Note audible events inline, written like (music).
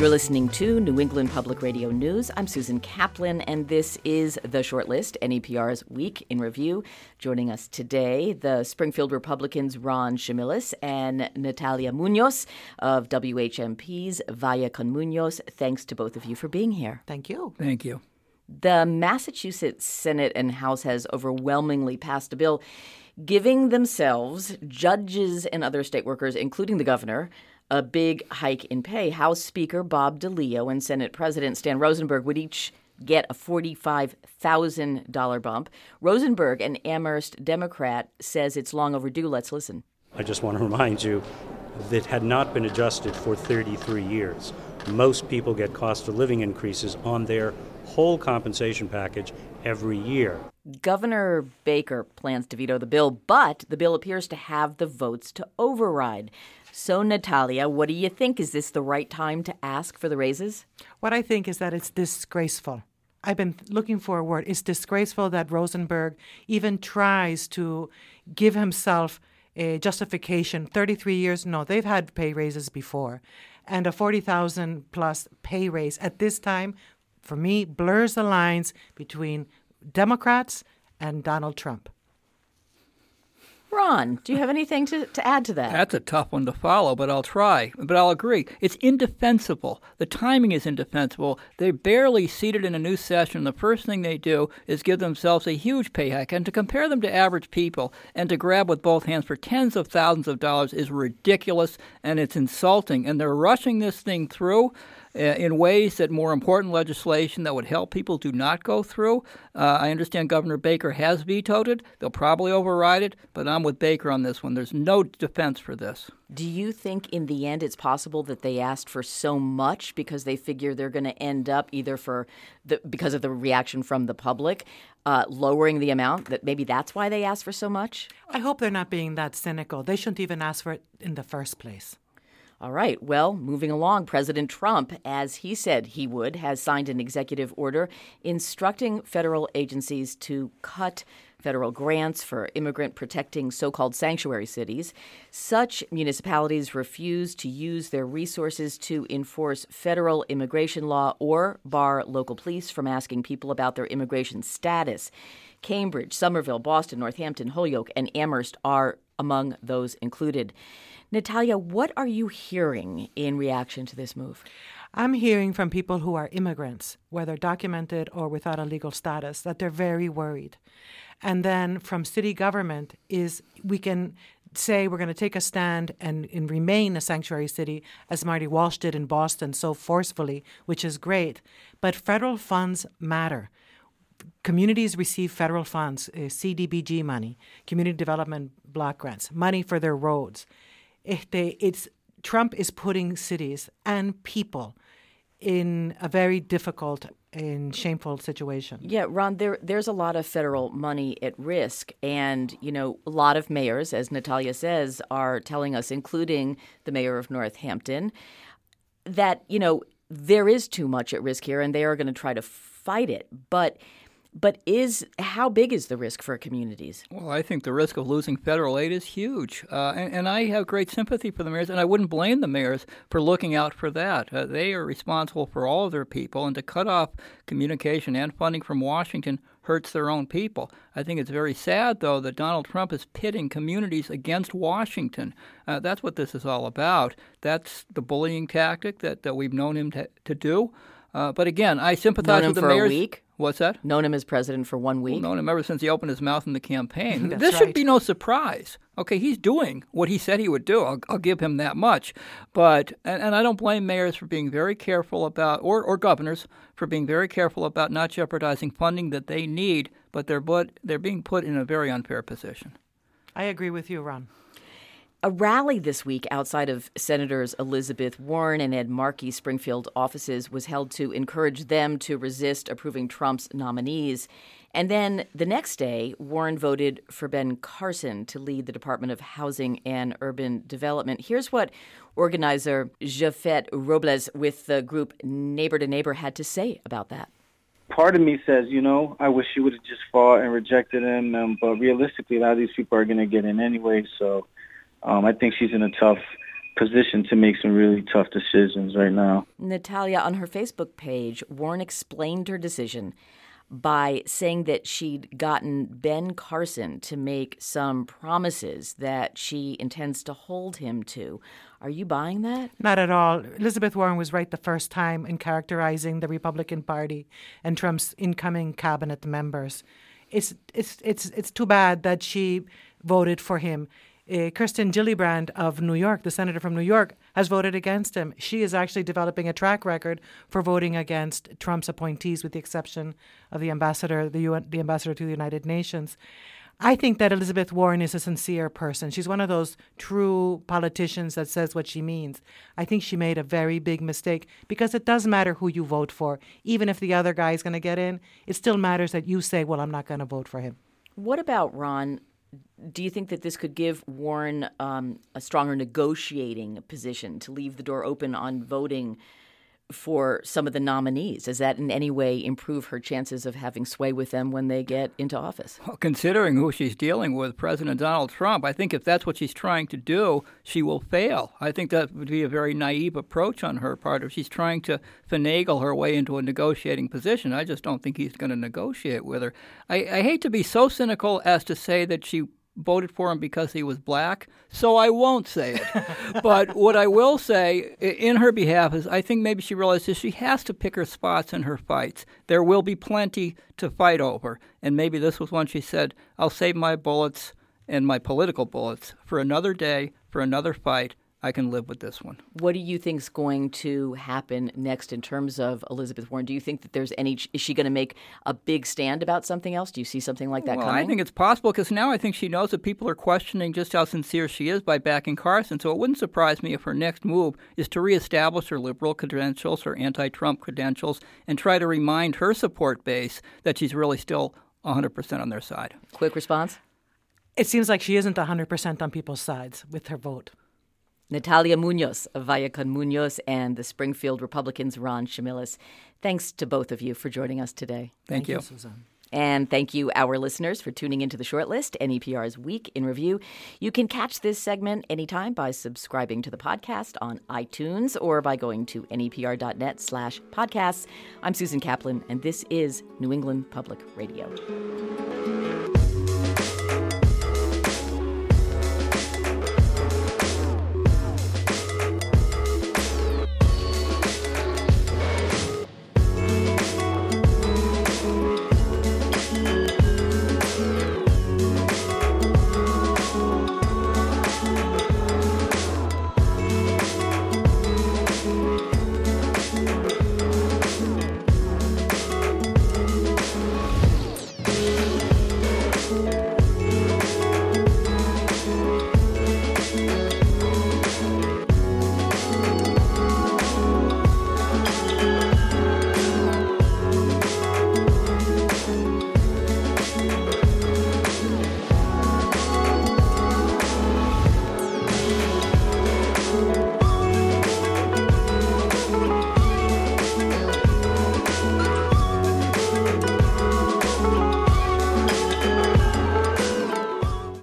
You're listening to New England Public Radio News. I'm Susan Kaplan, and this is The Shortlist, NEPR's Week in Review. Joining us today, the Springfield Republicans' Ron Chimelis and Natalia Munoz of WHMP's Vaya con Munoz. Thanks to both of you for being here. Thank you. Thank you. The Massachusetts Senate and House has overwhelmingly passed a bill giving themselves, judges, and other state workers, including the governor, a big hike in pay. House Speaker Bob DeLeo and Senate President Stan Rosenberg would each get a $45,000 bump. Rosenberg, an Amherst Democrat, says it's long overdue. Let's listen. I just want to remind you that had not been adjusted for 33 years. Most people get cost of living increases on their whole compensation package every year. Governor Baker plans to veto the bill, but the bill appears to have the votes to override. So, Natalia, what do you think? Is this the right time to ask for the raises? What I think is that it's disgraceful. I've been looking for a word. It's disgraceful that Rosenberg even tries to give himself a justification. 33 years, no, they've had pay raises before. And a 40,000 plus pay raise at this time, for me, blurs the lines between Democrats and Donald Trump. Ron, do you have anything to, to add to that? That's a tough one to follow, but I'll try. But I'll agree. It's indefensible. The timing is indefensible. They're barely seated in a new session. The first thing they do is give themselves a huge pay hike. And to compare them to average people and to grab with both hands for tens of thousands of dollars is ridiculous and it's insulting. And they're rushing this thing through. Uh, in ways that more important legislation that would help people do not go through. Uh, I understand Governor Baker has vetoed it. They'll probably override it, but I'm with Baker on this one. There's no defense for this. Do you think in the end it's possible that they asked for so much because they figure they're going to end up either for the because of the reaction from the public uh, lowering the amount that maybe that's why they asked for so much? I hope they're not being that cynical. They shouldn't even ask for it in the first place. All right. Well, moving along, President Trump, as he said he would, has signed an executive order instructing federal agencies to cut federal grants for immigrant protecting so called sanctuary cities. Such municipalities refuse to use their resources to enforce federal immigration law or bar local police from asking people about their immigration status. Cambridge, Somerville, Boston, Northampton, Holyoke, and Amherst are among those included. Natalia, what are you hearing in reaction to this move? I'm hearing from people who are immigrants, whether documented or without a legal status, that they're very worried. And then from city government is we can say we're going to take a stand and, and remain a sanctuary city, as Marty Walsh did in Boston so forcefully, which is great. But federal funds matter. Communities receive federal funds, uh, CDBG money, community development block grants, money for their roads este, it's Trump is putting cities and people in a very difficult and shameful situation. Yeah, Ron, there there's a lot of federal money at risk and, you know, a lot of mayors as Natalia says are telling us including the mayor of Northampton that, you know, there is too much at risk here and they are going to try to fight it. But but is how big is the risk for communities? Well, I think the risk of losing federal aid is huge, uh, and, and, I have great sympathy for the mayors, and I wouldn't blame the mayors for looking out for that. Uh, they are responsible for all of their people, and to cut off communication and funding from Washington hurts their own people. I think it's very sad, though, that Donald Trump is pitting communities against Washington. Uh, that's what this is all about. That's the bullying tactic that, that we've known him to, to do. Uh, but again, I sympathize with the mayors. A week? What's that? Known him as president for one week. Well, known him ever since he opened his mouth in the campaign. (laughs) this right. should be no surprise. Okay, he's doing what he said he would do. I'll, I'll give him that much. But and, and, I don't blame mayors for being very careful about, or, or governors for being very careful about not jeopardizing funding that they need. But they're but they're being put in a very unfair position. I agree with you, Ron. A rally this week outside of Senators Elizabeth Warren and Ed Markey Springfield offices was held to encourage them to resist approving Trump's nominees. And then the next day, Warren voted for Ben Carson to lead the Department of Housing and Urban Development. Here's what organizer Japhet Robles with the group Neighbor to Neighbor had to say about that. Part of me says, you know, I wish you would have just fought and rejected him. Um, but realistically, a lot of these people are going to get in anyway. So um, I think she's in a tough position to make some really tough decisions right now. Natalia, on her Facebook page, Warren explained her decision by saying that she'd gotten Ben Carson to make some promises that she intends to hold him to. Are you buying that? Not at all. Elizabeth Warren was right the first time in characterizing the Republican Party and Trump's incoming cabinet members. It's it's it's it's too bad that she voted for him. Uh, Kirsten Gillibrand of New York, the senator from New York, has voted against him. She is actually developing a track record for voting against Trump's appointees, with the exception of the ambassador, the, UN, the ambassador to the United Nations. I think that Elizabeth Warren is a sincere person. She's one of those true politicians that says what she means. I think she made a very big mistake because it does matter who you vote for. Even if the other guy is going to get in, it still matters that you say, well, I'm not going to vote for him. What about Ron? Do you think that this could give Warren um, a stronger negotiating position to leave the door open on voting for some of the nominees? Does that in any way improve her chances of having sway with them when they get into office? Well, considering who she's dealing with, President Donald Trump, I think if that's what she's trying to do, she will fail. I think that would be a very naive approach on her part if she's trying to finagle her way into a negotiating position. I just don't think he's going to negotiate with her. I, I hate to be so cynical as to say that she voted for him because he was black, so I won't say it. (laughs) but what I will say in her behalf is I think maybe she realizes she has to pick her spots in her fights. There will be plenty to fight over. And maybe this was one she said, I'll save my bullets and my political bullets for another day, for another fight. I can live with this one. What do you think is going to happen next in terms of Elizabeth Warren? Do you think that there's any? Is she going to make a big stand about something else? Do you see something like that well, coming? I think it's possible because now I think she knows that people are questioning just how sincere she is by backing Carson. So it wouldn't surprise me if her next move is to reestablish her liberal credentials, her anti-Trump credentials, and try to remind her support base that she's really still 100% on their side. Quick response. It seems like she isn't 100% on people's sides with her vote. Natalia Munoz of Vaya con Munoz and the Springfield Republicans' Ron Chimelis. Thanks to both of you for joining us today. Thank, thank you. you Susan. And thank you, our listeners, for tuning into the shortlist, NEPR's Week in Review. You can catch this segment anytime by subscribing to the podcast on iTunes or by going to nepr.net slash podcasts. I'm Susan Kaplan, and this is New England Public Radio.